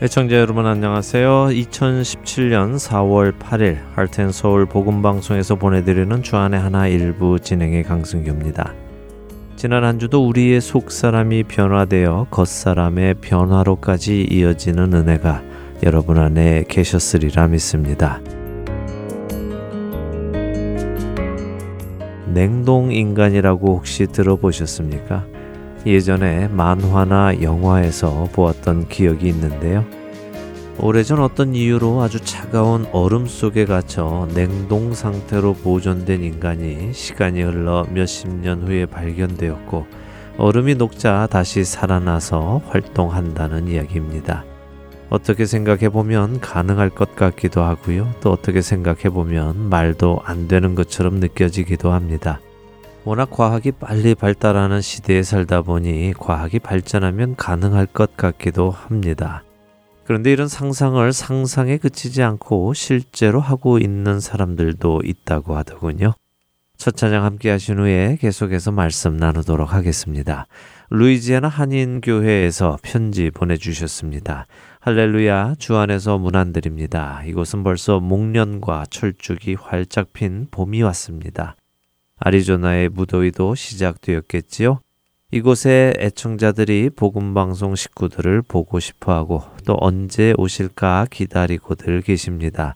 애청자 여러분 안녕하세요. 2017년 4월 8일 할텐서울 복음방송에서 보내드리는 주안의 하나 일부 진행의 강승규입니다. 지난 한 주도 우리의 속사람이 변화되어 겉사람의 변화로까지 이어지는 은혜가 여러분 안에 계셨으리라 믿습니다. 냉동 인간이라고 혹시 들어보셨습니까? 예전에 만화나 영화에서 보았던 기억이 있는데요. 오래전 어떤 이유로 아주 차가운 얼음 속에 갇혀 냉동 상태로 보존된 인간이 시간이 흘러 몇십 년 후에 발견되었고 얼음이 녹자 다시 살아나서 활동한다는 이야기입니다. 어떻게 생각해 보면 가능할 것 같기도 하고요. 또 어떻게 생각해 보면 말도 안 되는 것처럼 느껴지기도 합니다. 워낙 과학이 빨리 발달하는 시대에 살다 보니 과학이 발전하면 가능할 것 같기도 합니다. 그런데 이런 상상을 상상에 그치지 않고 실제로 하고 있는 사람들도 있다고 하더군요. 첫 찬양 함께 하신 후에 계속해서 말씀 나누도록 하겠습니다. 루이지애나 한인교회에서 편지 보내주셨습니다. 할렐루야, 주 안에서 문안 드립니다. 이곳은 벌써 목련과 철쭉이 활짝 핀 봄이 왔습니다. 아리조나의 무더위도 시작되었겠지요. 이곳에 애청자들이 복음방송 식구들을 보고 싶어 하고 또 언제 오실까 기다리고들 계십니다.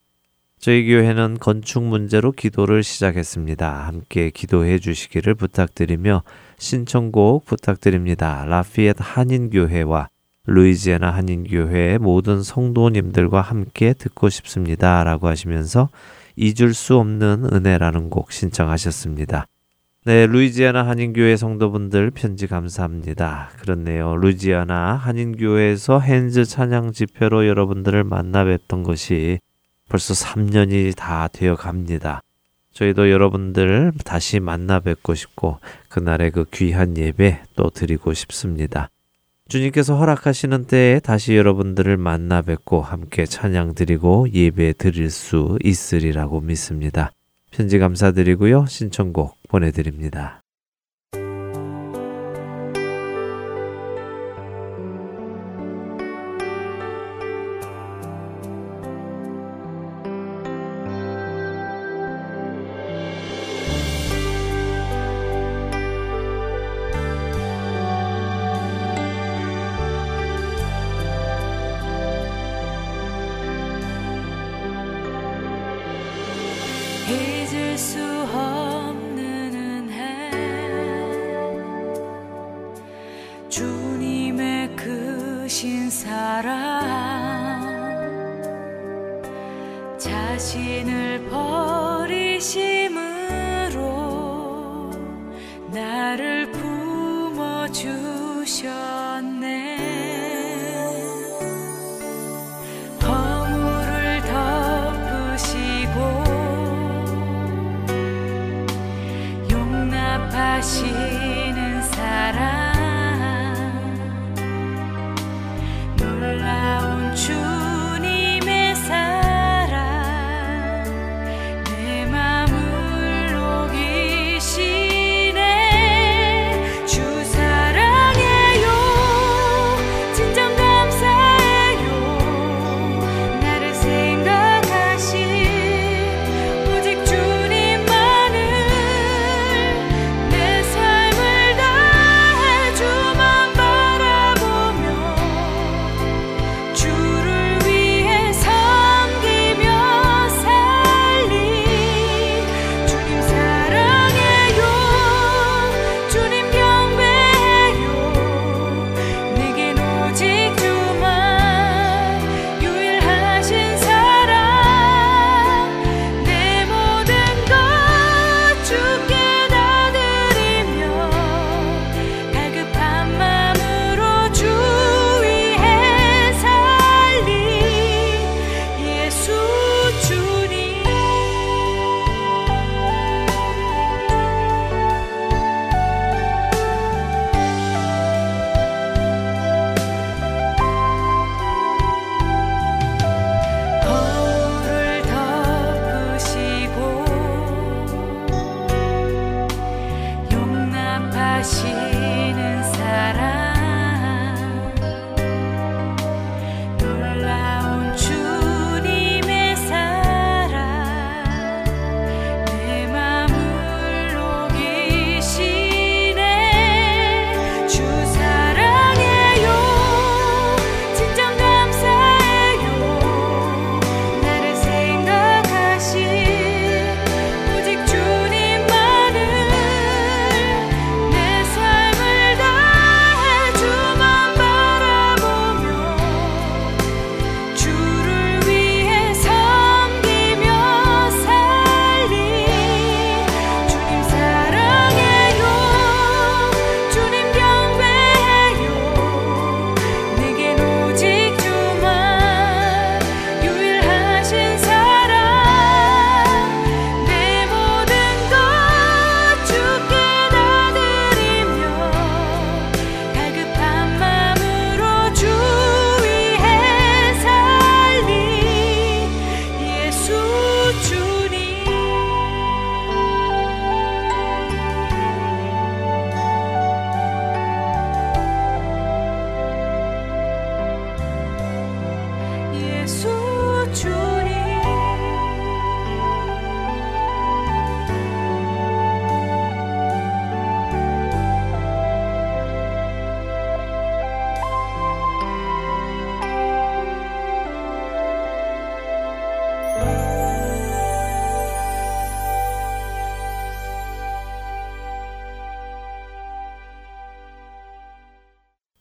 저희 교회는 건축 문제로 기도를 시작했습니다. 함께 기도해 주시기를 부탁드리며 신청곡 부탁드립니다. 라피엣 한인교회와 루이지애나 한인교회의 모든 성도님들과 함께 듣고 싶습니다. 라고 하시면서 잊을 수 없는 은혜라는 곡 신청하셨습니다. 네, 루이지아나 한인교회 성도분들 편지 감사합니다. 그렇네요. 루이지아나 한인교회에서 핸즈 찬양 집회로 여러분들을 만나 뵀던 것이 벌써 3년이 다 되어 갑니다. 저희도 여러분들 다시 만나 뵙고 싶고 그날의 그 귀한 예배 또 드리고 싶습니다. 주님께서 허락하시는 때에 다시 여러분들을 만나 뵙고 함께 찬양 드리고 예배 드릴 수 있으리라고 믿습니다. 편지 감사드리고요. 신청곡 보내드립니다.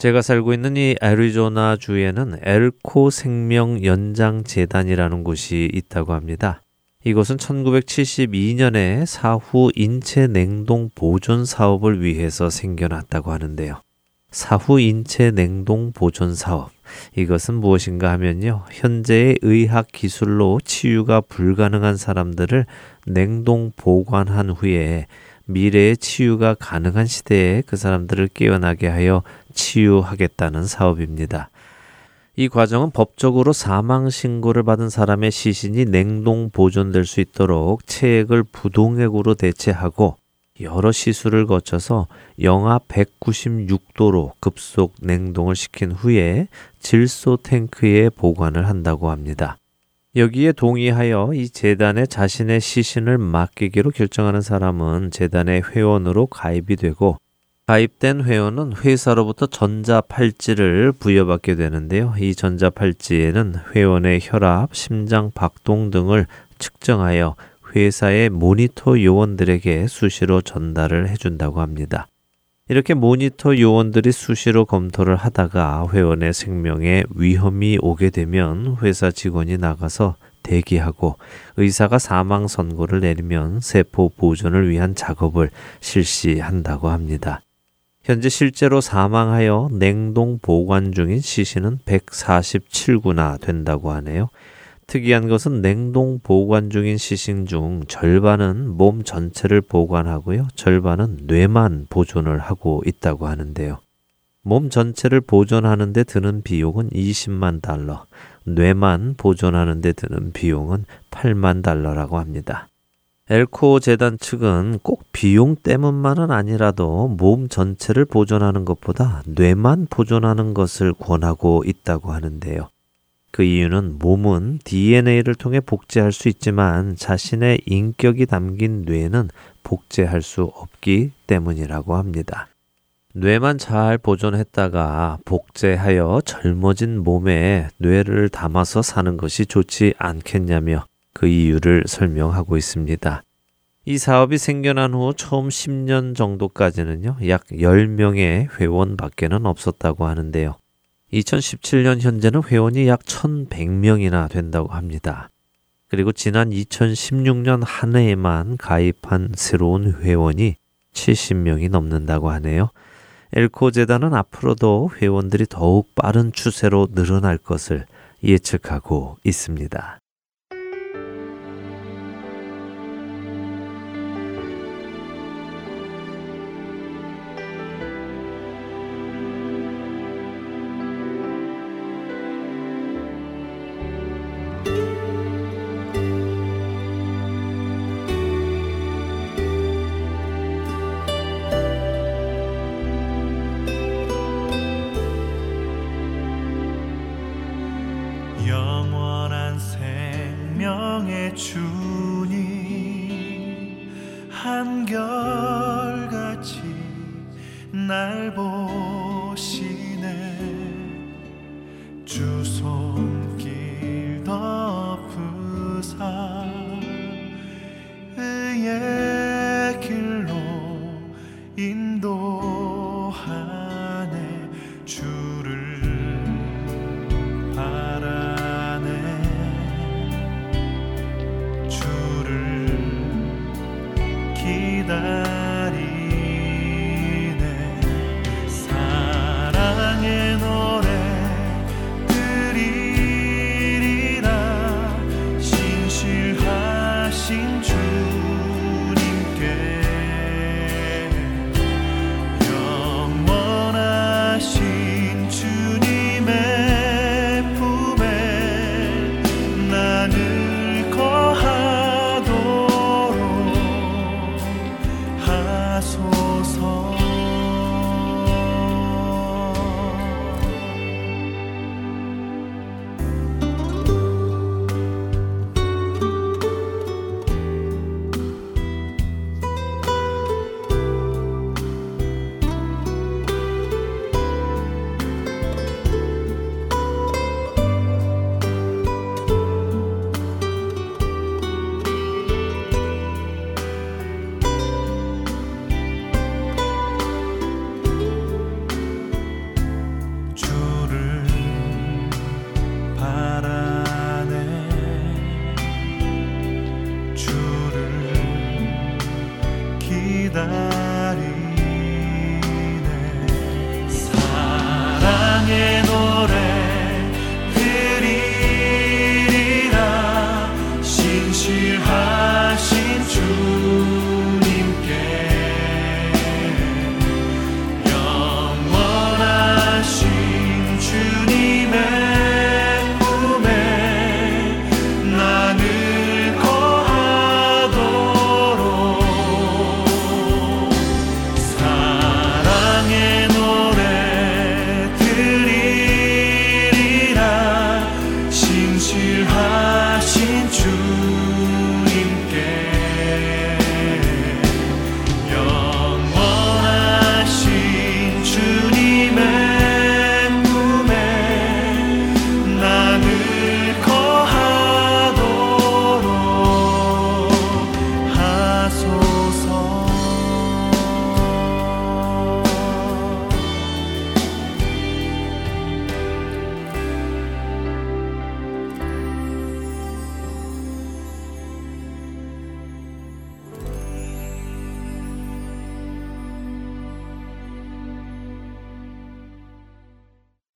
제가 살고 있는 이 애리조나 주에는 엘코 생명 연장 재단이라는 곳이 있다고 합니다. 이곳은 1972년에 사후 인체 냉동 보존 사업을 위해서 생겨났다고 하는데요. 사후 인체 냉동 보존 사업. 이것은 무엇인가 하면요. 현재의 의학 기술로 치유가 불가능한 사람들을 냉동 보관한 후에 미래의 치유가 가능한 시대에 그 사람들을 깨어나게 하여 치유하겠다는 사업입니다. 이 과정은 법적으로 사망 신고를 받은 사람의 시신이 냉동 보존될 수 있도록 체액을 부동액으로 대체하고 여러 시술을 거쳐서 영하 196도로 급속 냉동을 시킨 후에 질소 탱크에 보관을 한다고 합니다. 여기에 동의하여 이 재단에 자신의 시신을 맡기기로 결정하는 사람은 재단의 회원으로 가입이 되고 가입된 회원은 회사로부터 전자팔찌를 부여받게 되는데요. 이 전자팔찌에는 회원의 혈압, 심장 박동 등을 측정하여 회사의 모니터 요원들에게 수시로 전달을 해준다고 합니다. 이렇게 모니터 요원들이 수시로 검토를 하다가 회원의 생명에 위험이 오게 되면 회사 직원이 나가서 대기하고 의사가 사망 선고를 내리면 세포 보존을 위한 작업을 실시한다고 합니다. 현재 실제로 사망하여 냉동 보관 중인 시신은 147구나 된다고 하네요. 특이한 것은 냉동 보관 중인 시신 중 절반은 몸 전체를 보관하고요. 절반은 뇌만 보존을 하고 있다고 하는데요. 몸 전체를 보존하는 데 드는 비용은 20만 달러, 뇌만 보존하는 데 드는 비용은 8만 달러라고 합니다. 엘코 재단 측은 꼭 비용 때문만은 아니라도 몸 전체를 보존하는 것보다 뇌만 보존하는 것을 권하고 있다고 하는데요. 그 이유는 몸은 DNA를 통해 복제할 수 있지만 자신의 인격이 담긴 뇌는 복제할 수 없기 때문이라고 합니다. 뇌만 잘 보존했다가 복제하여 젊어진 몸에 뇌를 담아서 사는 것이 좋지 않겠냐며 그 이유를 설명하고 있습니다. 이 사업이 생겨난 후 처음 10년 정도까지는요, 약 10명의 회원밖에는 없었다고 하는데요. 2017년 현재는 회원이 약 1,100명이나 된다고 합니다. 그리고 지난 2016년 한 해에만 가입한 새로운 회원이 70명이 넘는다고 하네요. 엘코 재단은 앞으로도 회원들이 더욱 빠른 추세로 늘어날 것을 예측하고 있습니다.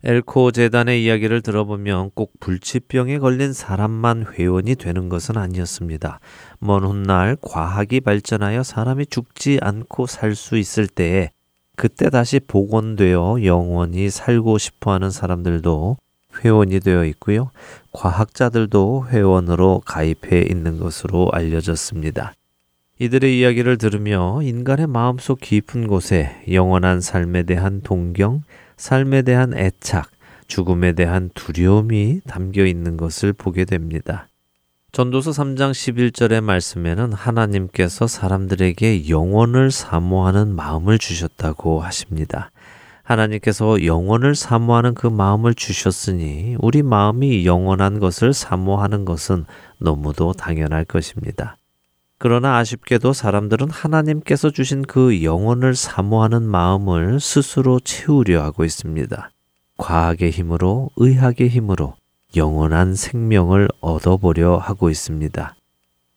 엘코 재단의 이야기를 들어보면 꼭 불치병에 걸린 사람만 회원이 되는 것은 아니었습니다. 먼 훗날 과학이 발전하여 사람이 죽지 않고 살 수 있을 때에 그때 다시 복원되어 영원히 살고 싶어 하는 사람들도 회원이 되어 있고요. 과학자들도 회원으로 가입해 있는 것으로 알려졌습니다. 이들의 이야기를 들으며 인간의 마음속 깊은 곳에 영원한 삶에 대한 동경, 삶에 대한 애착, 죽음에 대한 두려움이 담겨 있는 것을 보게 됩니다. 전도서 3장 11절의 말씀에는 하나님께서 사람들에게 영원을 사모하는 마음을 주셨다고 하십니다. 하나님께서 영원을 사모하는 그 마음을 주셨으니 우리 마음이 영원한 것을 사모하는 것은 너무도 당연할 것입니다. 그러나 아쉽게도 사람들은 하나님께서 주신 그 영혼을 사모하는 마음을 스스로 채우려 하고 있습니다. 과학의 힘으로, 의학의 힘으로 영원한 생명을 얻어보려 하고 있습니다.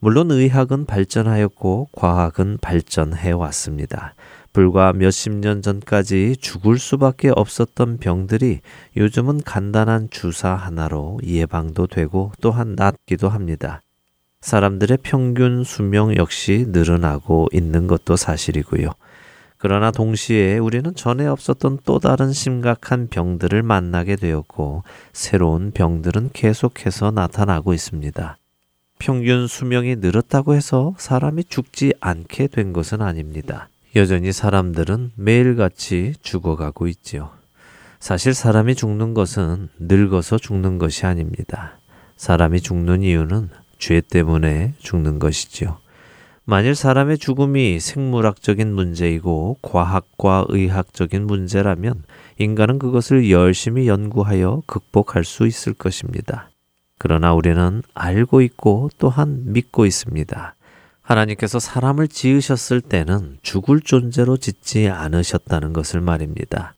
물론 의학은 발전하였고 과학은 발전해 왔습니다. 불과 몇십 년 전까지 죽을 수밖에 없었던 병들이 요즘은 간단한 주사 하나로 예방도 되고 또한 낫기도 합니다. 사람들의 평균 수명 역시 늘어나고 있는 것도 사실이고요. 그러나 동시에 우리는 전에 없었던 또 다른 심각한 병들을 만나게 되었고 새로운 병들은 계속해서 나타나고 있습니다. 평균 수명이 늘었다고 해서 사람이 죽지 않게 된 것은 아닙니다. 여전히 사람들은 매일같이 죽어가고 있지요. 사실 사람이 죽는 것은 늙어서 죽는 것이 아닙니다. 사람이 죽는 이유는 죄 때문에 죽는 것이지요. 만일 사람의 죽음이 생물학적인 문제이고 과학과 의학적인 문제라면 인간은 그것을 열심히 연구하여 극복할 수 있을 것입니다. 그러나 우리는 알고 있고 또한 믿고 있습니다. 하나님께서 사람을 지으셨을 때는 죽을 존재로 짓지 않으셨다는 것을 말입니다.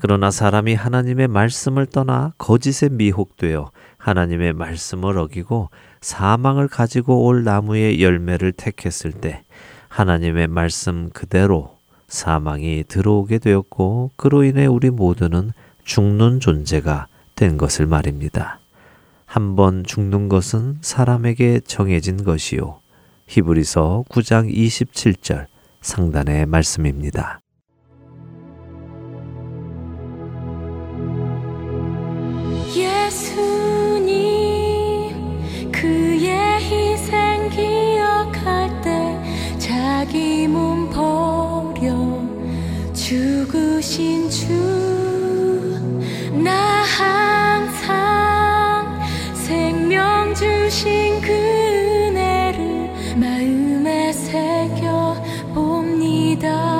그러나 사람이 하나님의 말씀을 떠나 거짓에 미혹되어 하나님의 말씀을 어기고 사망을 가지고 올 나무의 열매를 택했을 때 하나님의 말씀 그대로 사망이 들어오게 되었고 그로 인해 우리 모두는 죽는 존재가 된 것을 말입니다. 한번 죽는 것은 사람에게 정해진 것이요. 히브리서 9장 27절 상단의 말씀입니다. 자기 몸 버려 죽으신 주 나 항상 생명 주신 그네를 마음에 새겨 봅니다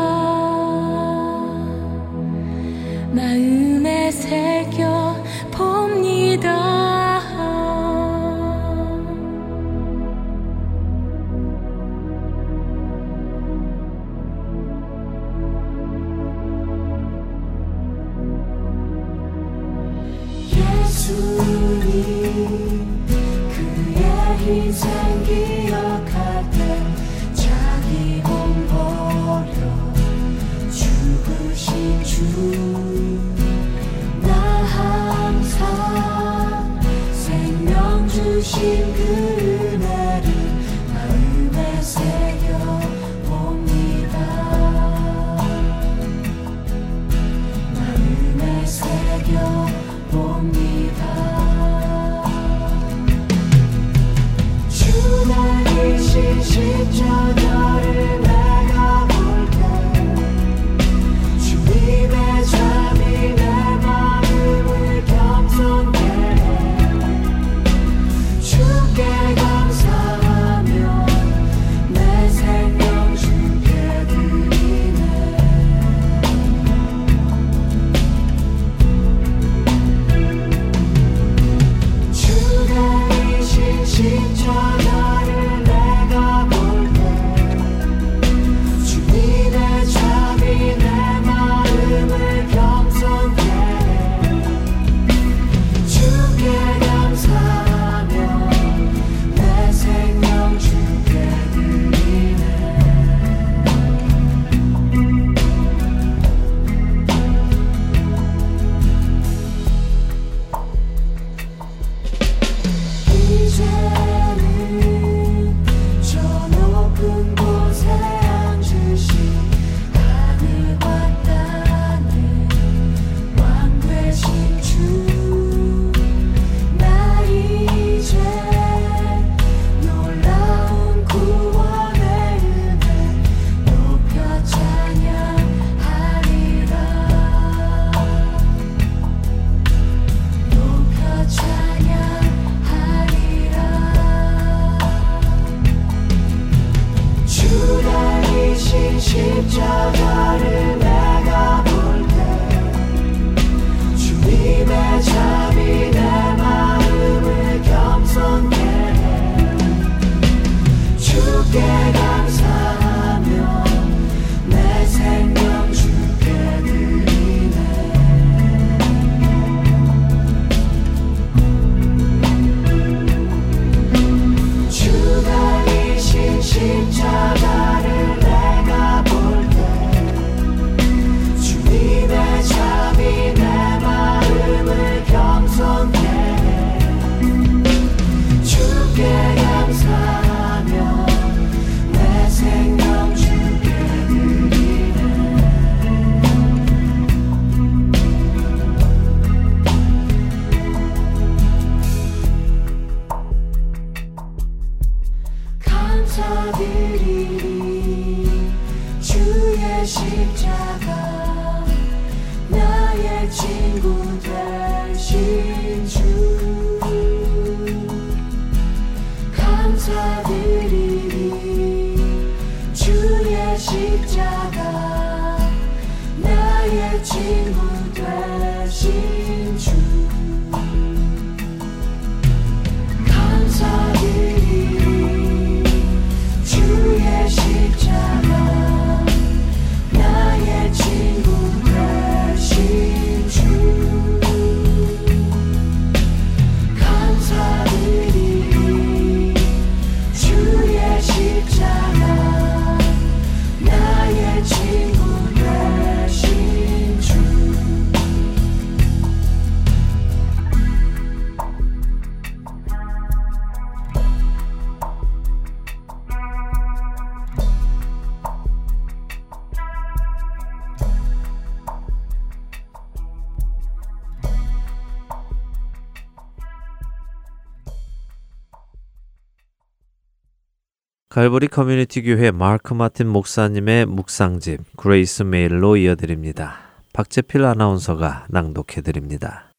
갈보리 커뮤니티 교회 마크 마틴 목사님의 묵상집 그레이스 메일로 이어드립니다. 박재필 아나운서가 낭독해 드립니다.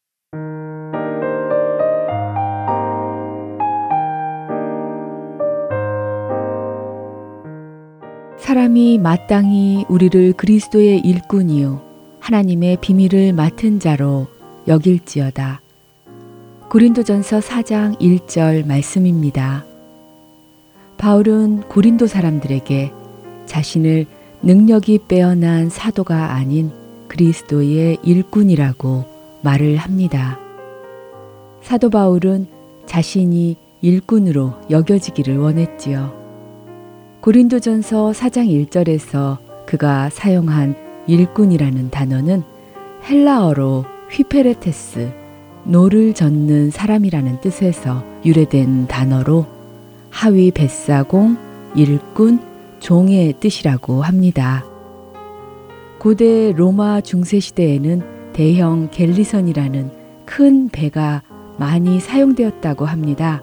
사람이 마땅히 우리를 그리스도의 일꾼이요 하나님의 비밀을 맡은 자로 여길지어다. 고린도전서 4장 1절 말씀입니다. 바울은 고린도 사람들에게 자신을 능력이 빼어난 사도가 아닌 그리스도의 일꾼이라고 말을 합니다. 사도 바울은 자신이 일꾼으로 여겨지기를 원했지요. 고린도전서 4장 1절에서 그가 사용한 일꾼이라는 단어는 헬라어로 휘페레테스, 노를 젓는 사람이라는 뜻에서 유래된 단어로 하위 뱃사공, 일꾼, 종의 뜻이라고 합니다. 고대 로마 중세 시대에는 대형 갤리선이라는 큰 배가 많이 사용되었다고 합니다.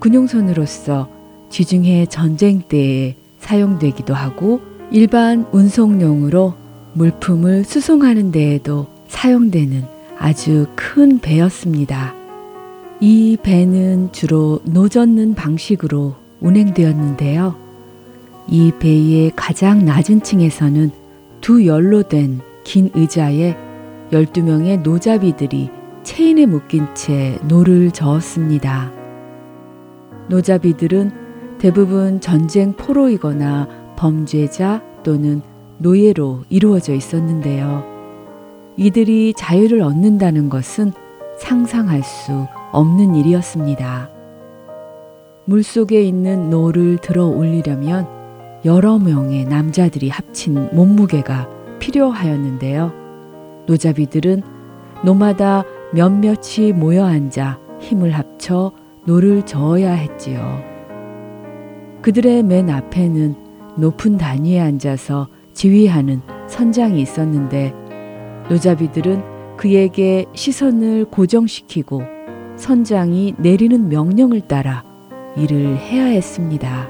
군용선으로서 지중해 전쟁 때에 사용되기도 하고 일반 운송용으로 물품을 수송하는 데에도 사용되는 아주 큰 배였습니다. 이 배는 주로 노젓는 방식으로 운행되었는데요. 이 배의 가장 낮은 층에서는 두 열로 된 긴 의자에 12명의 노잡이들이 체인에 묶인 채 노를 저었습니다. 노잡이들은 대부분 전쟁 포로이거나 범죄자 또는 노예로 이루어져 있었는데요. 이들이 자유를 얻는다는 것은 상상할 수 없는 일이었습니다. 물 속에 있는 노를 들어 올리려면 여러 명의 남자들이 합친 몸무게가 필요하였는데요. 노잡이들은 노마다 몇몇이 모여 앉아 힘을 합쳐 노를 저어야 했지요. 그들의 맨 앞에는 높은 단 위에 앉아서 지휘하는 선장이 있었는데 노잡이들은 그에게 시선을 고정시키고 선장이 내리는 명령을 따라 일을 해야 했습니다.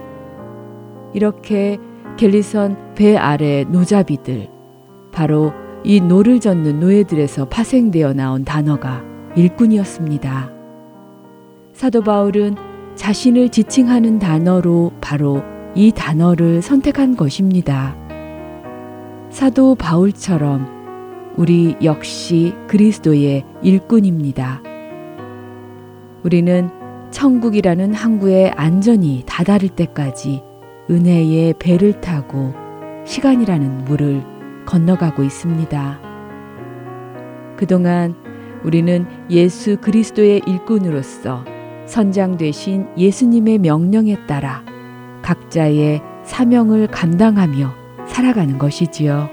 이렇게 갤리선 배 아래 노잡이들, 바로 이 노를 젓는 노예들에서 파생되어 나온 단어가 일꾼이었습니다. 사도 바울은 자신을 지칭하는 단어로 바로 이 단어를 선택한 것입니다. 사도 바울처럼 우리 역시 그리스도의 일꾼입니다. 우리는 천국이라는 항구에 안전히 다다를 때까지 은혜의 배를 타고 시간이라는 물을 건너가고 있습니다. 그동안 우리는 예수 그리스도의 일꾼으로서 선장 되신 예수님의 명령에 따라 각자의 사명을 감당하며 살아가는 것이지요.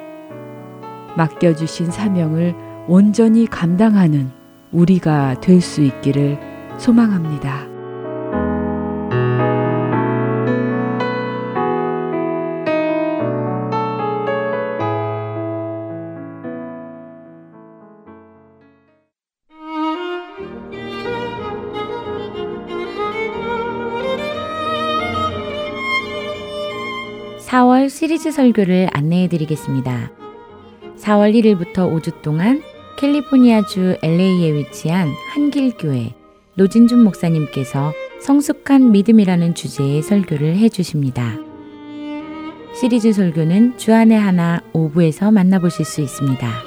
맡겨주신 사명을 온전히 감당하는 우리가 될 수 있기를 소망합니다. 4월 시리즈 설교를 안내해 드리겠습니다. 4월 1일부터 5주 동안 캘리포니아주 LA에 위치한 한길교회 노진준 목사님께서 성숙한 믿음이라는 주제의 설교를 해 주십니다. 시리즈 설교는 주안의 하나 5부에서 만나보실 수 있습니다.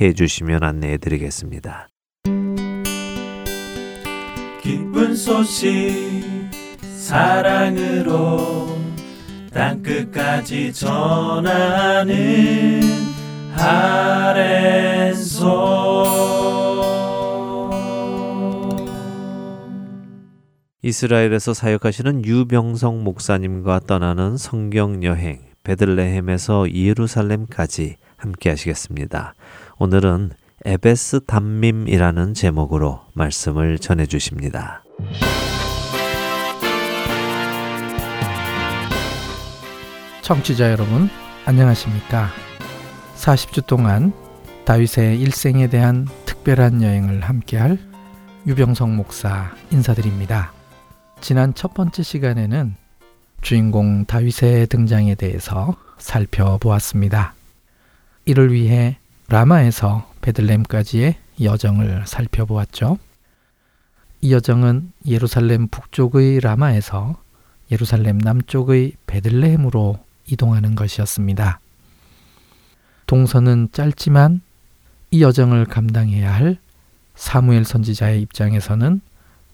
해 주시면 안내해 드리겠습니다. 기쁜 소식 사랑으로 땅끝까지 전하는 이스라엘에서 사역하시는 유병성 목사님과 떠나는 성경 여행 베들레헴에서 예루살렘까지 함께 하시겠습니다. 오늘은 에베스 담밈이라는 제목으로 말씀을 전해 주십니다. 청취자 여러분, 안녕하십니까? 40주 동안 다윗의 일생에 대한 특별한 여행을 함께할 유병성 목사 인사드립니다. 지난 첫 번째 시간에는 주인공 다윗의 등장에 대해서 살펴보았습니다. 이를 위해 라마에서 베들렘까지의 여정을 살펴보았죠. 이 여정은 예루살렘 북쪽의 라마에서 예루살렘 남쪽의 베들레헴으로 이동하는 것이었습니다. 동선은 짧지만 이 여정을 감당해야 할 사무엘 선지자의 입장에서는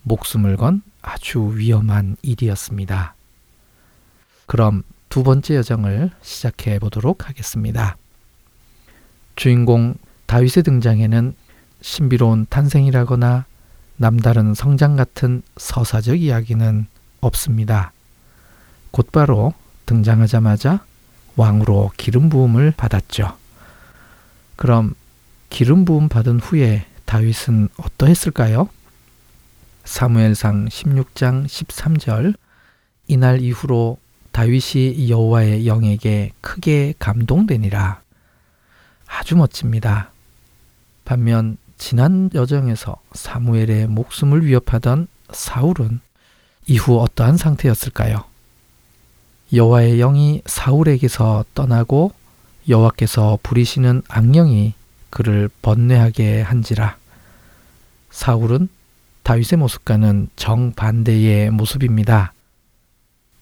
목숨을 건 아주 위험한 일이었습니다. 그럼 두 번째 여정을 시작해 보도록 하겠습니다. 주인공 다윗의 등장에는 신비로운 탄생이라거나 남다른 성장 같은 서사적 이야기는 없습니다. 곧바로 등장하자마자 왕으로 기름 부음을 받았죠. 그럼 기름 부음 받은 후에 다윗은 어떠했을까요? 사무엘상 16장 13절 이날 이후로 다윗이 여호와의 영에게 크게 감동되니라. 아주 멋집니다. 반면 지난 여정에서 사무엘의 목숨을 위협하던 사울은 이후 어떠한 상태였을까요? 여호와의 영이 사울에게서 떠나고 여호와께서 부리시는 악령이 그를 번뇌하게 한지라 사울은 다윗의 모습과는 정반대의 모습입니다.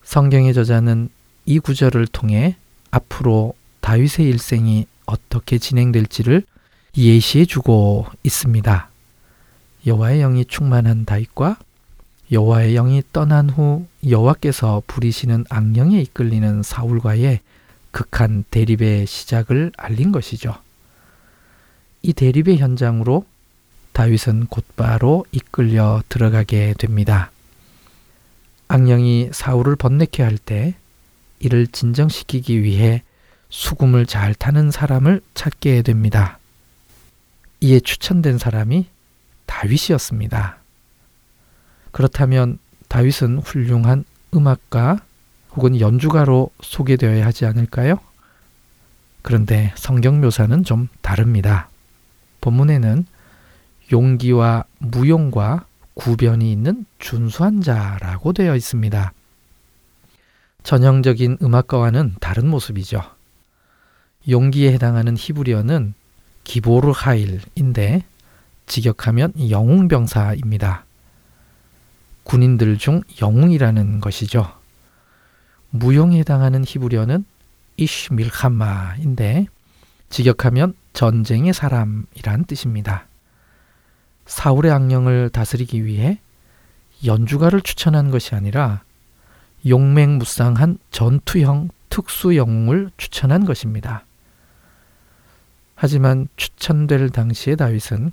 성경의 저자는 이 구절을 통해 앞으로 다윗의 일생이 어떻게 진행될지를 예시해 주고 있습니다. 여호와의 영이 충만한 다윗과 여호와의 영이 떠난 후 여호와께서 부리시는 악령에 이끌리는 사울과의 극한 대립의 시작을 알린 것이죠. 이 대립의 현장으로 다윗은 곧바로 이끌려 들어가게 됩니다. 악령이 사울을 번뇌케 할 때 이를 진정시키기 위해 수금을 잘 타는 사람을 찾게 됩니다. 이에 추천된 사람이 다윗이었습니다. 그렇다면 다윗은 훌륭한 음악가 혹은 연주가로 소개되어야 하지 않을까요? 그런데 성경 묘사는 좀 다릅니다. 본문에는 용기와 무용과 구변이 있는 준수한 자라고 되어 있습니다. 전형적인 음악가와는 다른 모습이죠. 용기에 해당하는 히브리어는 기보르 하일인데 직역하면 영웅병사입니다. 군인들 중 영웅이라는 것이죠. 무용에 해당하는 히브리어는 이슈밀함마인데 직역하면 전쟁의 사람이란 뜻입니다. 사울의 악령을 다스리기 위해 연주가를 추천한 것이 아니라 용맹무쌍한 전투형 특수 영웅을 추천한 것입니다. 하지만 추천될 당시의 다윗은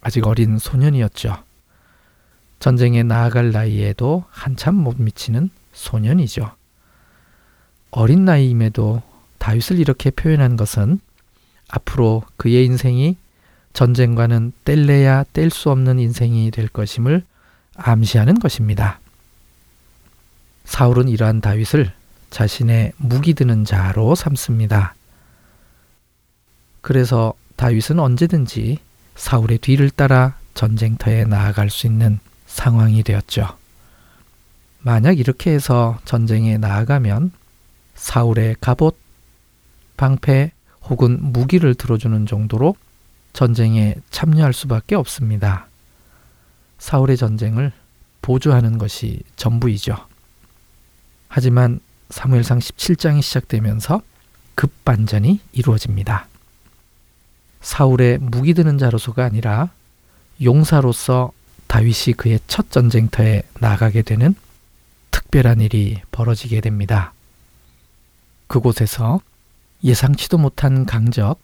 아직 어린 소년이었죠. 전쟁에 나아갈 나이에도 한참 못 미치는 소년이죠. 어린 나이임에도 다윗을 이렇게 표현한 것은 앞으로 그의 인생이 전쟁과는 뗄래야 뗄 수 없는 인생이 될 것임을 암시하는 것입니다. 사울은 이러한 다윗을 자신의 무기 드는 자로 삼습니다. 그래서 다윗은 언제든지 사울의 뒤를 따라 전쟁터에 나아갈 수 있는 상황이 되었죠. 만약 이렇게 해서 전쟁에 나아가면 사울의 갑옷, 방패 혹은 무기를 들어주는 정도로 전쟁에 참여할 수밖에 없습니다. 사울의 전쟁을 보조하는 것이 전부이죠. 하지만 사무엘상 17장이 시작되면서 급반전이 이루어집니다. 사울의 무기 드는 자로서가 아니라 용사로서 다윗이 그의 첫 전쟁터에 나가게 되는 특별한 일이 벌어지게 됩니다. 그곳에서 예상치도 못한 강적,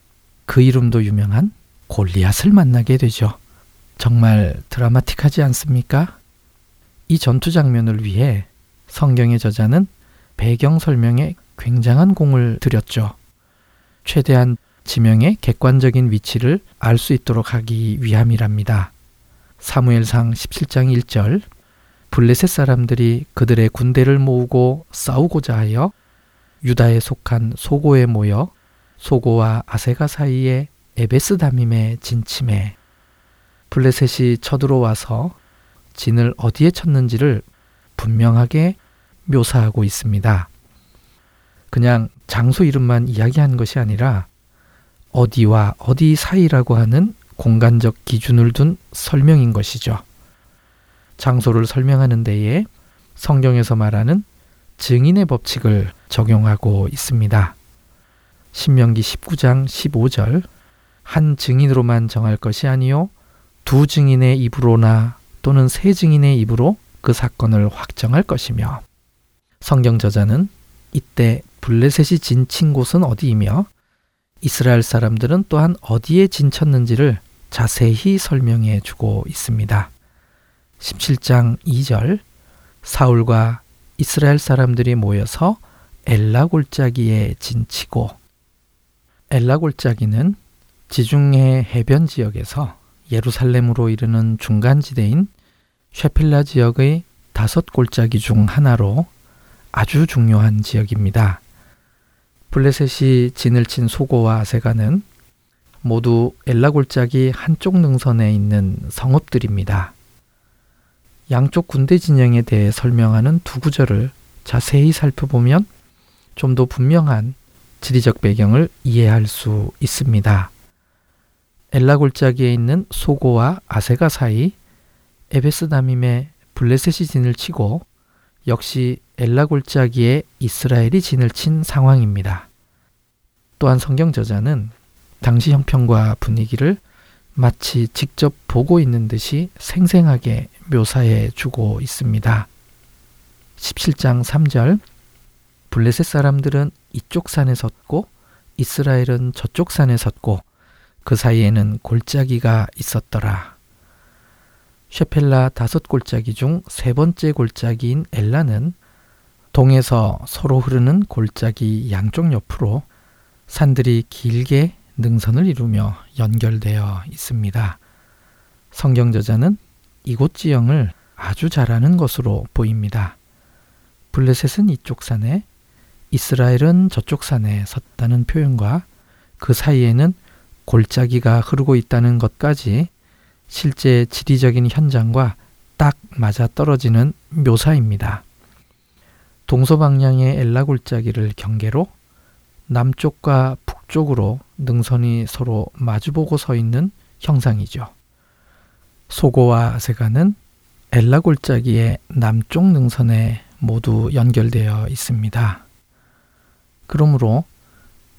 그 이름도 유명한 골리앗을 만나게 되죠. 정말 드라마틱하지 않습니까? 이 전투 장면을 위해 성경의 저자는 배경 설명에 굉장한 공을 들였죠. 최대한 지명의 객관적인 위치를 알 수 있도록 하기 위함이랍니다. 사무엘상 17장 1절 블레셋 사람들이 그들의 군대를 모으고 싸우고자 하여 유다에 속한 소고에 모여 소고와 아세가 사이에 에베스 다밈에 진침해 블레셋이 쳐들어와서 진을 어디에 쳤는지를 분명하게 묘사하고 있습니다. 그냥 장소 이름만 이야기한 것이 아니라 어디와 어디 사이라고 하는 공간적 기준을 둔 설명인 것이죠. 장소를 설명하는 데에 성경에서 말하는 증인의 법칙을 적용하고 있습니다. 신명기 19장 15절 한 증인으로만 정할 것이 아니요 두 증인의 입으로나 또는 세 증인의 입으로 그 사건을 확정할 것이며 성경 저자는 이때 블레셋이 진친 곳은 어디이며 이스라엘 사람들은 또한 어디에 진쳤는지를 자세히 설명해 주고 있습니다. 17장 2절 사울과 이스라엘 사람들이 모여서 엘라 골짜기에 진치고 엘라 골짜기는 지중해 해변 지역에서 예루살렘으로 이르는 중간 지대인 쉐필라 지역의 다섯 골짜기 중 하나로 아주 중요한 지역입니다. 블레셋이 진을 친 소고와 아세가는 모두 엘라 골짜기 한쪽 능선에 있는 성읍들입니다. 양쪽 군대 진영에 대해 설명하는 두 구절을 자세히 살펴보면 좀 더 분명한 지리적 배경을 이해할 수 있습니다. 엘라 골짜기에 있는 소고와 아세가 사이 에베스다밈에 블레셋이 진을 치고 역시 엘라 골짜기에 이스라엘이 진을 친 상황입니다. 또한 성경 저자는 당시 형편과 분위기를 마치 직접 보고 있는 듯이 생생하게 묘사해 주고 있습니다. 17장 3절 블레셋 사람들은 이쪽 산에 섰고 이스라엘은 저쪽 산에 섰고 그 사이에는 골짜기가 있었더라. 셰펠라 다섯 골짜기 중 세 번째 골짜기인 엘라는 동에서 서로 흐르는 골짜기 양쪽 옆으로 산들이 길게 능선을 이루며 연결되어 있습니다. 성경 저자는 이곳 지형을 아주 잘 아는 것으로 보입니다. 블레셋은 이쪽 산에, 이스라엘은 저쪽 산에 섰다는 표현과 그 사이에는 골짜기가 흐르고 있다는 것까지 실제 지리적인 현장과 딱 맞아 떨어지는 묘사입니다. 동서방향의 엘라 골짜기를 경계로 남쪽과 북쪽으로 능선이 서로 마주보고 서 있는 형상이죠. 소고와 아세가는 엘라 골짜기의 남쪽 능선에 모두 연결되어 있습니다. 그러므로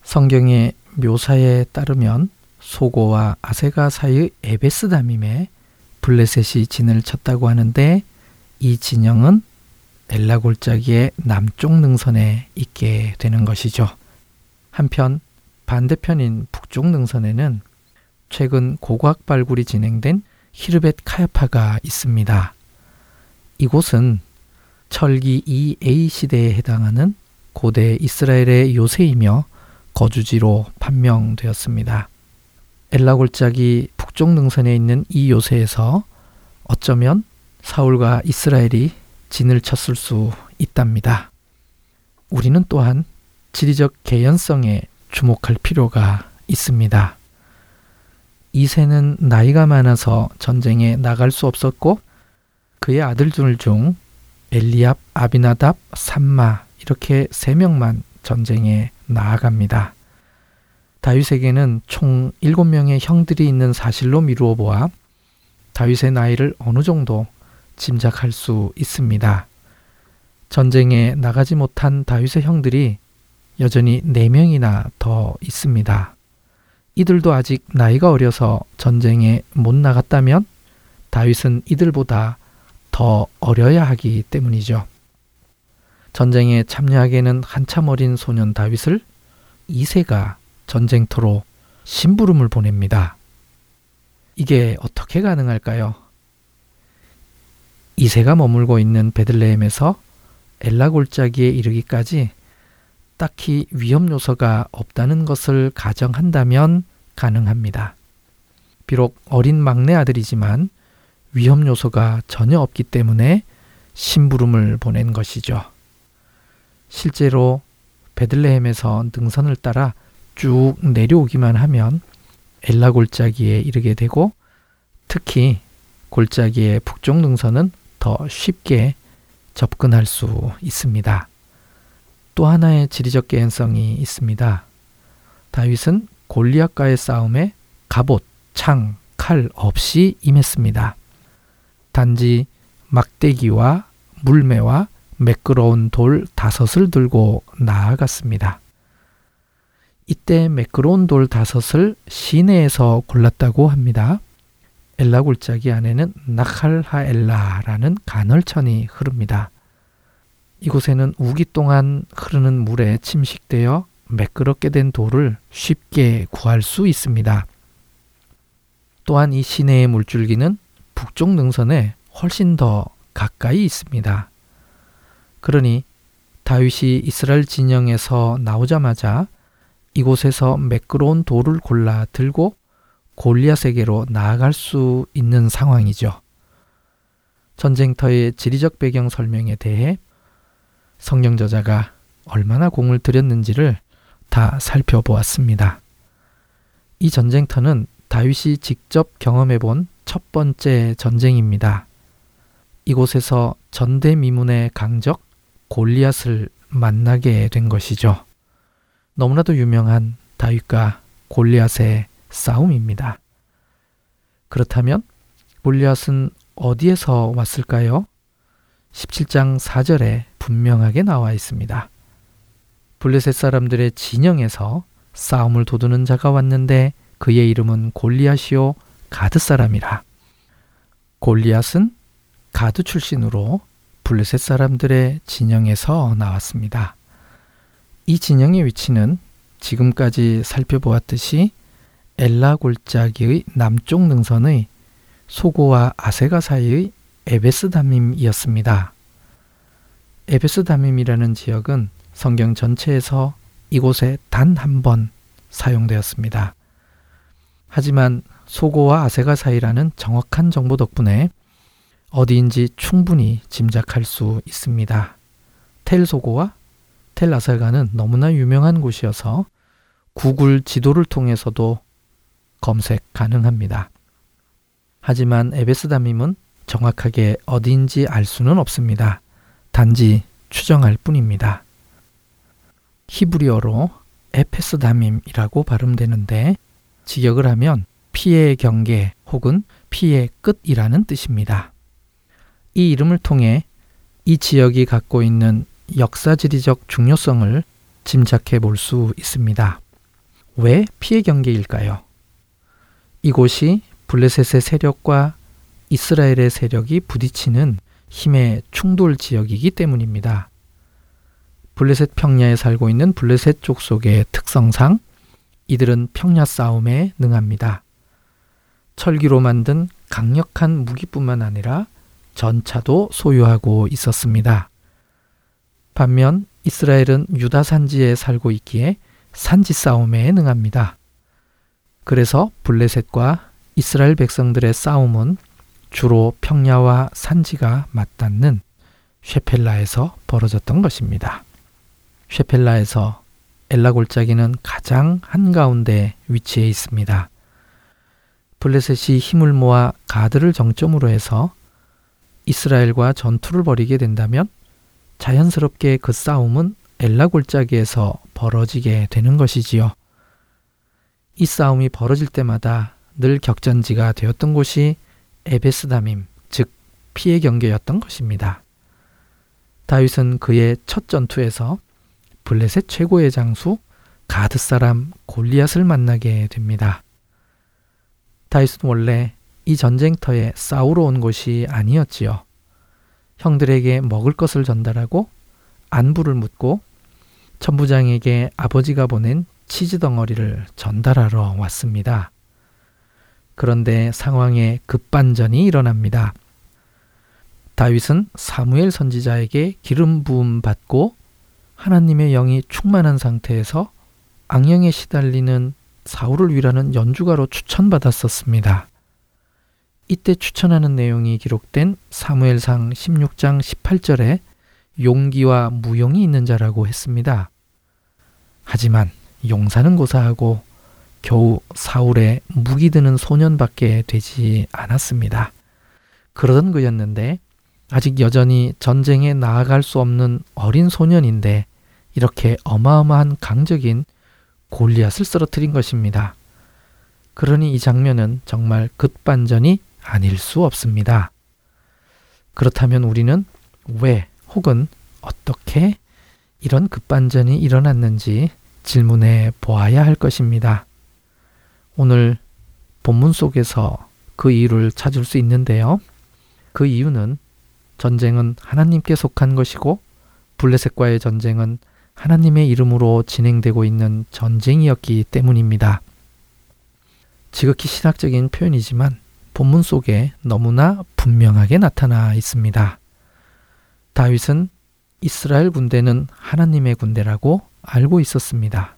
성경의 묘사에 따르면 소고와 아세가 사이의 에베스다밈에 블레셋이 진을 쳤다고 하는데 이 진영은 엘라 골짜기의 남쪽 능선에 있게 되는 것이죠. 한편 반대편인 북쪽 능선에는 최근 고고학 발굴이 진행된 히르벳 카야파가 있습니다. 이곳은 철기 2A 시대에 해당하는 고대 이스라엘의 요새이며 거주지로 판명되었습니다. 엘라 골짜기 북쪽 능선에 있는 이 요새에서 어쩌면 사울과 이스라엘이 진을 쳤을 수 있답니다. 우리는 또한 지리적 개연성에 주목할 필요가 있습니다. 이세는 나이가 많아서 전쟁에 나갈 수 없었고 그의 아들들 중 엘리압, 아비나답, 삼마 이렇게 세 명만 전쟁에 나아갑니다. 다윗에게는 총 7명의 형들이 있는 사실로 미루어 보아 다윗의 나이를 어느 정도 짐작할 수 있습니다. 전쟁에 나가지 못한 다윗의 형들이 여전히 4명이나 더 있습니다. 이들도 아직 나이가 어려서 전쟁에 못 나갔다면 다윗은 이들보다 더 어려야 하기 때문이죠. 전쟁에 참여하기에는 한참 어린 소년 다윗을 이세가 전쟁터로 심부름을 보냅니다. 이게 어떻게 가능할까요? 이세가 머물고 있는 베들레헴에서 엘라 골짜기에 이르기까지 딱히 위험 요소가 없다는 것을 가정한다면 가능합니다. 비록 어린 막내 아들이지만 위험 요소가 전혀 없기 때문에 심부름을 보낸 것이죠. 실제로 베들레헴에서 능선을 따라 쭉 내려오기만 하면 엘라 골짜기에 이르게 되고 특히 골짜기의 북쪽 능선은 더 쉽게 접근할 수 있습니다. 또 하나의 지리적 개연성이 있습니다. 다윗은 골리앗과의 싸움에 갑옷, 창, 칼 없이 임했습니다. 단지 막대기와 물매와 매끄러운 돌 다섯을 들고 나아갔습니다. 이때 매끄러운 돌 다섯을 시내에서 골랐다고 합니다. 엘라 골짜기 안에는 나칼하엘라라는 간헐천이 흐릅니다. 이곳에는 우기 동안 흐르는 물에 침식되어 매끄럽게 된 돌을 쉽게 구할 수 있습니다. 또한 이 시내의 물줄기는 북쪽 능선에 훨씬 더 가까이 있습니다. 그러니 다윗이 이스라엘 진영에서 나오자마자 이곳에서 매끄러운 돌을 골라 들고 골리앗에게로 나아갈 수 있는 상황이죠. 전쟁터의 지리적 배경 설명에 대해 성령 저자가 얼마나 공을 들였는지를 다 살펴보았습니다. 이 전쟁터는 다윗이 직접 경험해 본 첫 번째 전쟁입니다. 이곳에서 전대미문의 강적 골리앗을 만나게 된 것이죠. 너무나도 유명한 다윗과 골리앗의 싸움입니다. 그렇다면 골리앗은 어디에서 왔을까요? 17장 4절에 분명하게 나와 있습니다. 블레셋 사람들의 진영에서 싸움을 도두는 자가 왔는데 그의 이름은 골리앗이요 가드 사람이라. 골리앗은 가드 출신으로 블레셋 사람들의 진영에서 나왔습니다. 이 진영의 위치는 지금까지 살펴보았듯이 엘라 골짜기의 남쪽 능선의 소고와 아세가 사이의 에베스다밈이었습니다. 에베스다밈이라는 지역은 성경 전체에서 이곳에 단 한 번 사용되었습니다. 하지만 소고와 아세가 사이라는 정확한 정보 덕분에 어디인지 충분히 짐작할 수 있습니다. 텔 소고와 텔 아세가는 너무나 유명한 곳이어서 구글 지도를 통해서도 검색 가능합니다. 하지만 에베스다밈은 정확하게 어디인지 알 수는 없습니다. 단지 추정할 뿐입니다. 히브리어로 에페스다밈이라고 발음되는데 직역을 하면 피의 경계 혹은 피의 끝이라는 뜻입니다. 이 이름을 통해 이 지역이 갖고 있는 역사지리적 중요성을 짐작해 볼 수 있습니다. 왜 피의 경계일까요? 이곳이 블레셋의 세력과 이스라엘의 세력이 부딪히는 힘의 충돌 지역이기 때문입니다. 블레셋 평야에 살고 있는 블레셋 족속의 특성상 이들은 평야 싸움에 능합니다. 철기로 만든 강력한 무기뿐만 아니라 전차도 소유하고 있었습니다. 반면 이스라엘은 유다 산지에 살고 있기에 산지 싸움에 능합니다. 그래서 블레셋과 이스라엘 백성들의 싸움은 주로 평야와 산지가 맞닿는 쉐펠라에서 벌어졌던 것입니다. 쉐펠라에서 엘라 골짜기는 가장 한가운데 위치해 있습니다. 블레셋이 힘을 모아 가드를 정점으로 해서 이스라엘과 전투를 벌이게 된다면 자연스럽게 그 싸움은 엘라 골짜기에서 벌어지게 되는 것이지요. 이 싸움이 벌어질 때마다 늘 격전지가 되었던 곳이 에베스다밈, 즉 피해 경계였던 것입니다. 다윗은 그의 첫 전투에서 블레셋 최고의 장수 가드 사람 골리앗을 만나게 됩니다. 다윗은 원래 이 전쟁터에 싸우러 온 것이 아니었지요. 형들에게 먹을 것을 전달하고 안부를 묻고 천부장에게 아버지가 보낸 치즈 덩어리를 전달하러 왔습니다. 그런데 상황에 급반전이 일어납니다. 다윗은 사무엘 선지자에게 기름 부음 받고 하나님의 영이 충만한 상태에서 악령에 시달리는 사울을 위라는 연주가로 추천받았었습니다. 이때 추천하는 내용이 기록된 사무엘상 16장 18절에 용기와 무용이 있는 자라고 했습니다. 하지만 용사는 고사하고 겨우 사울의 무기 드는 소년밖에 되지 않았습니다. 그러던 그였는데 아직 여전히 전쟁에 나아갈 수 없는 어린 소년인데 이렇게 어마어마한 강적인 골리앗을 쓰러뜨린 것입니다. 그러니 이 장면은 정말 급반전이 아닐 수 없습니다. 그렇다면 우리는 왜 혹은 어떻게 이런 급반전이 일어났는지 질문해 보아야 할 것입니다. 오늘 본문 속에서 그 이유를 찾을 수 있는데요. 그 이유는 전쟁은 하나님께 속한 것이고 블레셋과의 전쟁은 하나님의 이름으로 진행되고 있는 전쟁이었기 때문입니다. 지극히 신학적인 표현이지만 본문 속에 너무나 분명하게 나타나 있습니다. 다윗은 이스라엘 군대는 하나님의 군대라고 알고 있었습니다.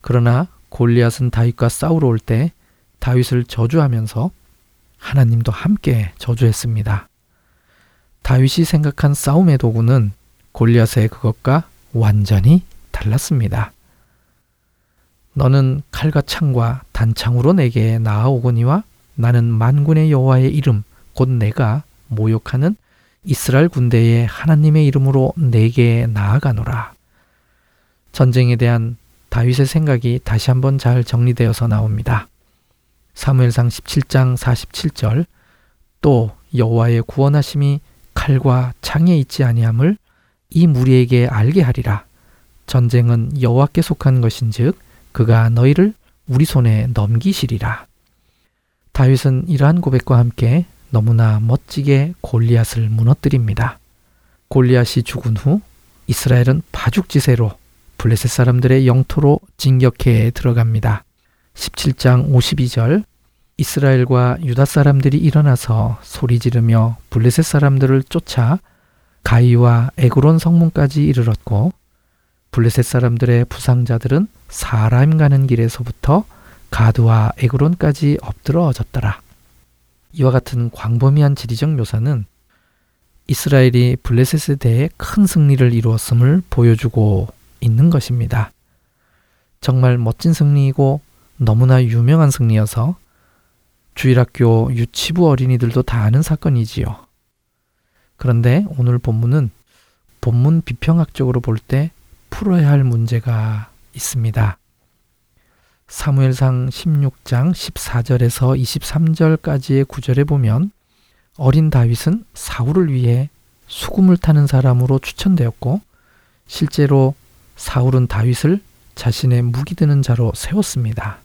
그러나 골리앗은 다윗과 싸우러 올 때 다윗을 저주하면서 하나님도 함께 저주했습니다. 다윗이 생각한 싸움의 도구는 골리앗의 그것과 완전히 달랐습니다. 너는 칼과 창과 단창으로 내게 나아오거니와 나는 만군의 여호와의 이름 곧 내가 모욕하는 이스라엘 군대의 하나님의 이름으로 내게 나아가노라. 전쟁에 대한 다윗의 생각이 다시 한번 잘 정리되어서 나옵니다. 사무엘상 17장 47절 또 여호와의 구원하심이 칼과 창에 있지 아니함을 이 무리에게 알게 하리라. 전쟁은 여호와께 속한 것인즉 그가 너희를 우리 손에 넘기시리라. 다윗은 이러한 고백과 함께 너무나 멋지게 골리앗을 무너뜨립니다. 골리앗이 죽은 후 이스라엘은 파죽지세로 블레셋 사람들의 영토로 진격해 들어갑니다. 17장 52절 이스라엘과 유다 사람들이 일어나서 소리 지르며 블레셋 사람들을 쫓아 가이와 에그론 성문까지 이르렀고 블레셋 사람들의 부상자들은 사람 가는 길에서부터 가드와 에그론까지 엎드러졌더라. 이와 같은 광범위한 지리적 묘사는 이스라엘이 블레셋에 대해 큰 승리를 이루었음을 보여주고 있는 것입니다. 정말 멋진 승리이고 너무나 유명한 승리여서 주일학교 유치부 어린이들도 다 아는 사건이지요. 그런데 오늘 본문은 본문 비평학적으로 볼 때 풀어야 할 문제가 있습니다. 사무엘상 16장 14절에서 23절까지의 구절에 보면 어린 다윗은 사울을 위해 수금을 타는 사람으로 추천되었고 실제로 사울은 다윗을 자신의 무기 드는 자로 세웠습니다.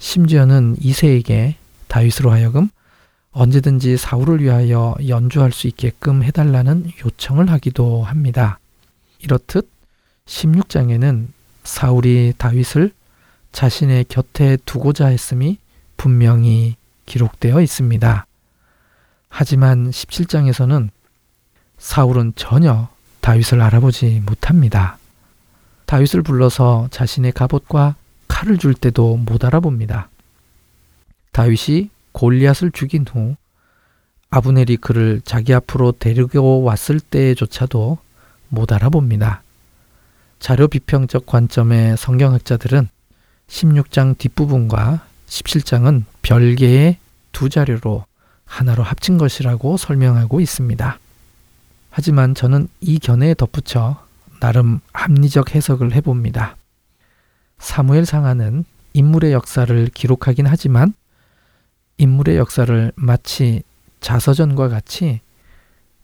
심지어는 이세에게 다윗으로 하여금 언제든지 사울을 위하여 연주할 수 있게끔 해달라는 요청을 하기도 합니다. 이렇듯 16장에는 사울이 다윗을 자신의 곁에 두고자 했음이 분명히 기록되어 있습니다. 하지만 17장에서는 사울은 전혀 다윗을 알아보지 못합니다. 다윗을 불러서 자신의 갑옷과 칼을 줄 때도 못 알아봅니다. 다윗이 골리앗을 죽인 후 아브넬이 그를 자기 앞으로 데리고 왔을 때조차도 못 알아봅니다. 자료 비평적 관점의 성경학자들은 16장 뒷부분과 17장은 별개의 두 자료로 하나로 합친 것이라고 설명하고 있습니다. 하지만 저는 이 견해에 덧붙여 나름 합리적 해석을 해봅니다. 사무엘 상하는 인물의 역사를 기록하긴 하지만 인물의 역사를 마치 자서전과 같이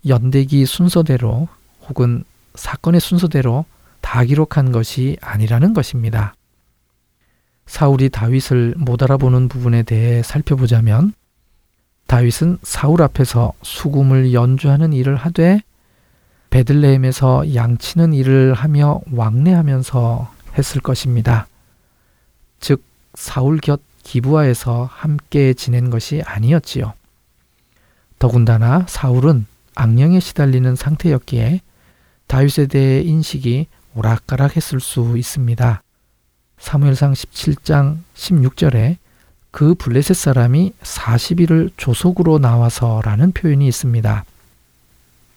연대기 순서대로 혹은 사건의 순서대로 다 기록한 것이 아니라는 것입니다. 사울이 다윗을 못 알아보는 부분에 대해 살펴보자면 다윗은 사울 앞에서 수금을 연주하는 일을 하되 베들레헴에서 양치는 일을 하며 왕래하면서 했을 것입니다. 즉 사울 곁 기부하에서 함께 지낸 것이 아니었지요. 더군다나 사울은 악령에 시달리는 상태였기에 다윗에 대해 인식이 오락가락했을 수 있습니다. 사무엘상 17장 16절에 그 블레셋 사람이 40일을 조속으로 나와서라는 표현이 있습니다.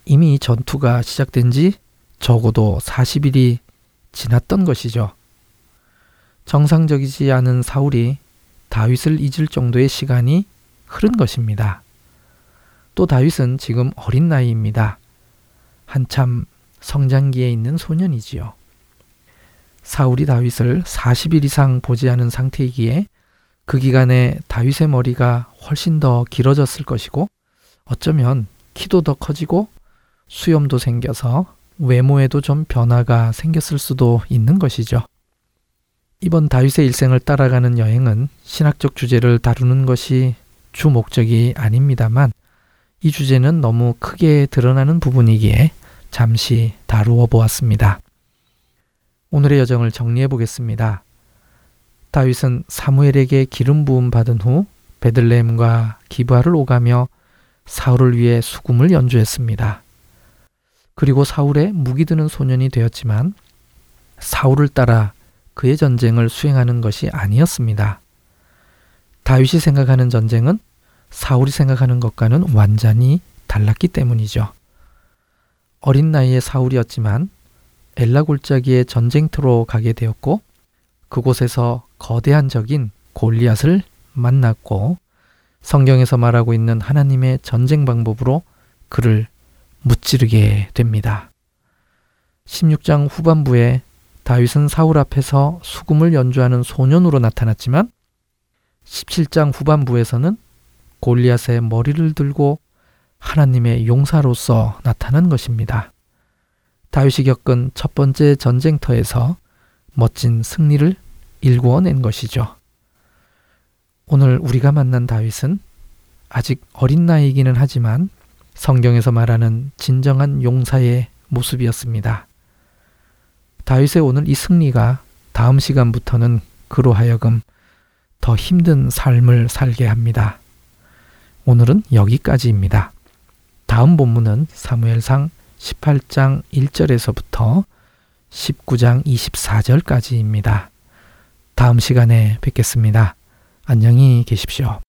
이미 전투가 시작된 지 적어도 40일이 지났던 것이죠. 정상적이지 않은 사울이 다윗을 잊을 정도의 시간이 흐른 것입니다. 또 다윗은 지금 어린 나이입니다. 한참 성장기에 있는 소년이지요. 사울이 다윗을 40일 이상 보지 않은 상태이기에 그 기간에 다윗의 머리가 훨씬 더 길어졌을 것이고 어쩌면 키도 더 커지고 수염도 생겨서 외모에도 좀 변화가 생겼을 수도 있는 것이죠. 이번 다윗의 일생을 따라가는 여행은 신학적 주제를 다루는 것이 주 목적이 아닙니다만 이 주제는 너무 크게 드러나는 부분이기에 잠시 다루어 보았습니다. 오늘의 여정을 정리해 보겠습니다. 다윗은 사무엘에게 기름 부음 받은 후 베들레헴과 기브아를 오가며 사울을 위해 수금을 연주했습니다. 그리고 사울의 무기 드는 소년이 되었지만 사울을 따라 그의 전쟁을 수행하는 것이 아니었습니다. 다윗이 생각하는 전쟁은 사울이 생각하는 것과는 완전히 달랐기 때문이죠. 어린 나이의 사울이었지만 엘라 골짜기의 전쟁터로 가게 되었고 그곳에서 거대한 적인 골리앗을 만났고 성경에서 말하고 있는 하나님의 전쟁 방법으로 그를 무찌르게 됩니다. 16장 후반부에 다윗은 사울 앞에서 수금을 연주하는 소년으로 나타났지만 17장 후반부에서는 골리앗의 머리를 들고 하나님의 용사로서 나타난 것입니다. 다윗이 겪은 첫 번째 전쟁터에서 멋진 승리를 일구어낸 것이죠. 오늘 우리가 만난 다윗은 아직 어린 나이이기는 하지만 성경에서 말하는 진정한 용사의 모습이었습니다. 다윗의 오늘 이 승리가 다음 시간부터는 그로 하여금 더 힘든 삶을 살게 합니다. 오늘은 여기까지입니다. 다음 본문은 사무엘상 18장 1절에서부터 19장 24절까지입니다. 다음 시간에 뵙겠습니다. 안녕히 계십시오.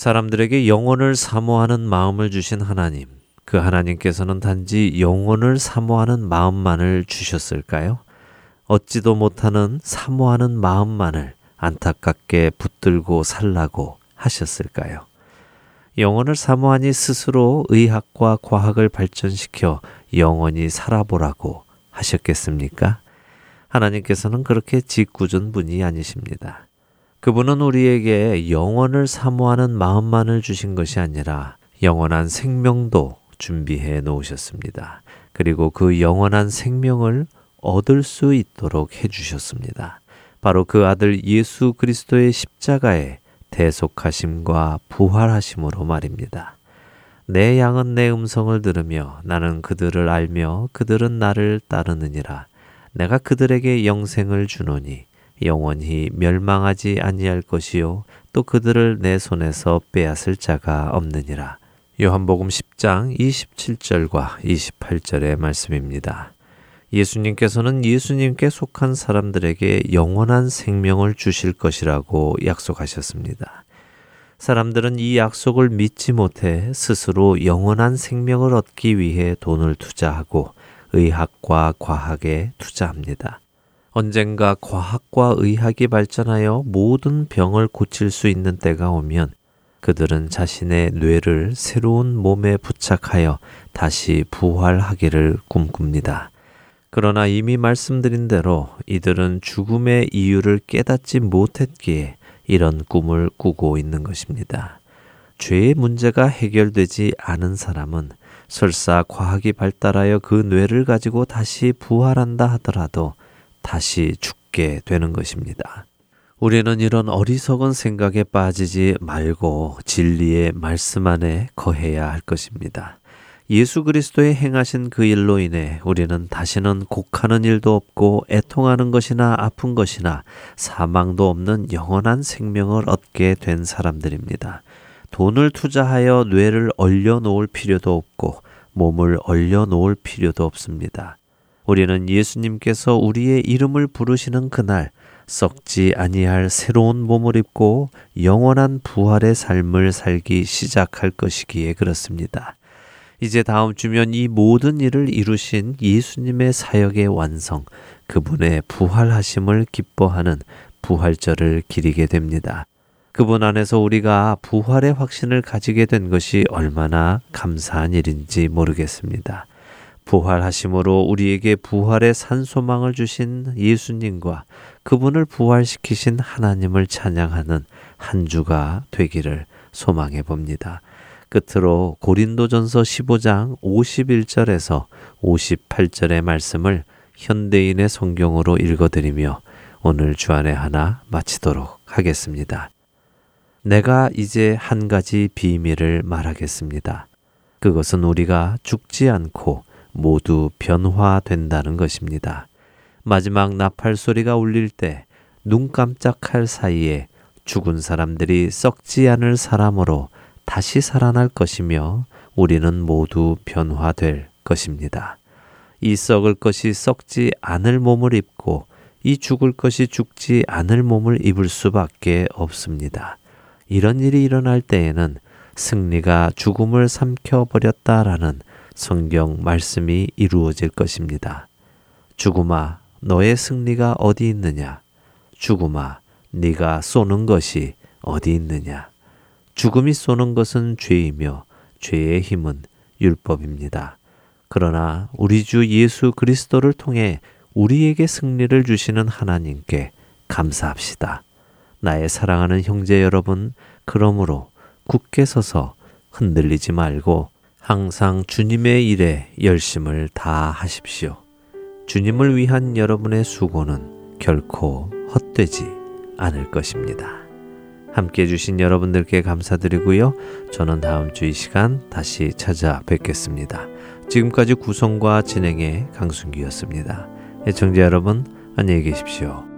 사람들에게 영혼을 사모하는 마음을 주신 하나님, 그 하나님께서는 단지 영혼을 사모하는 마음만을 주셨을까요? 얻지도 못하는 사모하는 마음만을 안타깝게 붙들고 살라고 하셨을까요? 영혼을 사모하니 스스로 의학과 과학을 발전시켜 영원히 살아보라고 하셨겠습니까? 하나님께서는 그렇게 짓궂은 분이 아니십니다. 그분은 우리에게 영원을 사모하는 마음만을 주신 것이 아니라 영원한 생명도 준비해 놓으셨습니다. 그리고 그 영원한 생명을 얻을 수 있도록 해 주셨습니다. 바로 그 아들 예수 그리스도의 십자가에 대속하심과 부활하심으로 말입니다. 내 양은 내 음성을 들으며 나는 그들을 알며 그들은 나를 따르느니라. 내가 그들에게 영생을 주노니 영원히 멸망하지 아니할 것이요 또 그들을 내 손에서 빼앗을 자가 없느니라. 요한복음 10장 27절과 28절의 말씀입니다. 예수님께서는 예수님께 속한 사람들에게 영원한 생명을 주실 것이라고 약속하셨습니다. 사람들은 이 약속을 믿지 못해 스스로 영원한 생명을 얻기 위해 돈을 투자하고 의학과 과학에 투자합니다. 언젠가 과학과 의학이 발전하여 모든 병을 고칠 수 있는 때가 오면 그들은 자신의 뇌를 새로운 몸에 부착하여 다시 부활하기를 꿈꿉니다. 그러나 이미 말씀드린 대로 이들은 죽음의 이유를 깨닫지 못했기에 이런 꿈을 꾸고 있는 것입니다. 죄의 문제가 해결되지 않은 사람은 설사 과학이 발달하여 그 뇌를 가지고 다시 부활한다 하더라도 다시 죽게 되는 것입니다. 우리는 이런 어리석은 생각에 빠지지 말고 진리의 말씀 안에 거해야 할 것입니다. 예수 그리스도의 행하신 그 일로 인해 우리는 다시는 곡하는 일도 없고 애통하는 것이나 아픈 것이나 사망도 없는 영원한 생명을 얻게 된 사람들입니다. 돈을 투자하여 뇌를 얼려 놓을 필요도 없고 몸을 얼려 놓을 필요도 없습니다. 우리는 예수님께서 우리의 이름을 부르시는 그날 썩지 아니할 새로운 몸을 입고 영원한 부활의 삶을 살기 시작할 것이기에 그렇습니다. 이제 다음 주면 이 모든 일을 이루신 예수님의 사역의 완성, 그분의 부활하심을 기뻐하는 부활절을 기리게 됩니다. 그분 안에서 우리가 부활의 확신을 가지게 된 것이 얼마나 감사한 일인지 모르겠습니다. 부활하심으로 우리에게 부활의 산소망을 주신 예수님과 그분을 부활시키신 하나님을 찬양하는 한 주가 되기를 소망해 봅니다. 끝으로 고린도전서 15장 51절에서 58절의 말씀을 현대인의 성경으로 읽어드리며 오늘 주안의 하나 마치도록 하겠습니다. 내가 이제 한 가지 비밀을 말하겠습니다. 그것은 우리가 죽지 않고 모두 변화된다는 것입니다. 마지막 나팔 소리가 울릴 때 눈 깜짝할 사이에 죽은 사람들이 썩지 않을 사람으로 다시 살아날 것이며 우리는 모두 변화될 것입니다. 이 썩을 것이 썩지 않을 몸을 입고 이 죽을 것이 죽지 않을 몸을 입을 수밖에 없습니다. 이런 일이 일어날 때에는 승리가 죽음을 삼켜버렸다라는 성경 말씀이 이루어질 것입니다. 죽음아, 너의 승리가 어디 있느냐? 죽음아, 네가 쏘는 것이 어디 있느냐? 죽음이 쏘는 것은 죄이며 죄의 힘은 율법입니다. 그러나 우리 주 예수 그리스도를 통해 우리에게 승리를 주시는 하나님께 감사합시다. 나의 사랑하는 형제 여러분, 그러므로 굳게 서서 흔들리지 말고 항상 주님의 일에 열심을 다하십시오. 주님을 위한 여러분의 수고는 결코 헛되지 않을 것입니다. 함께 해주신 여러분들께 감사드리고요. 저는 다음 주 이 시간 다시 찾아뵙겠습니다. 지금까지 구성과 진행의 강순기였습니다. 애청자 여러분, 안녕히 계십시오.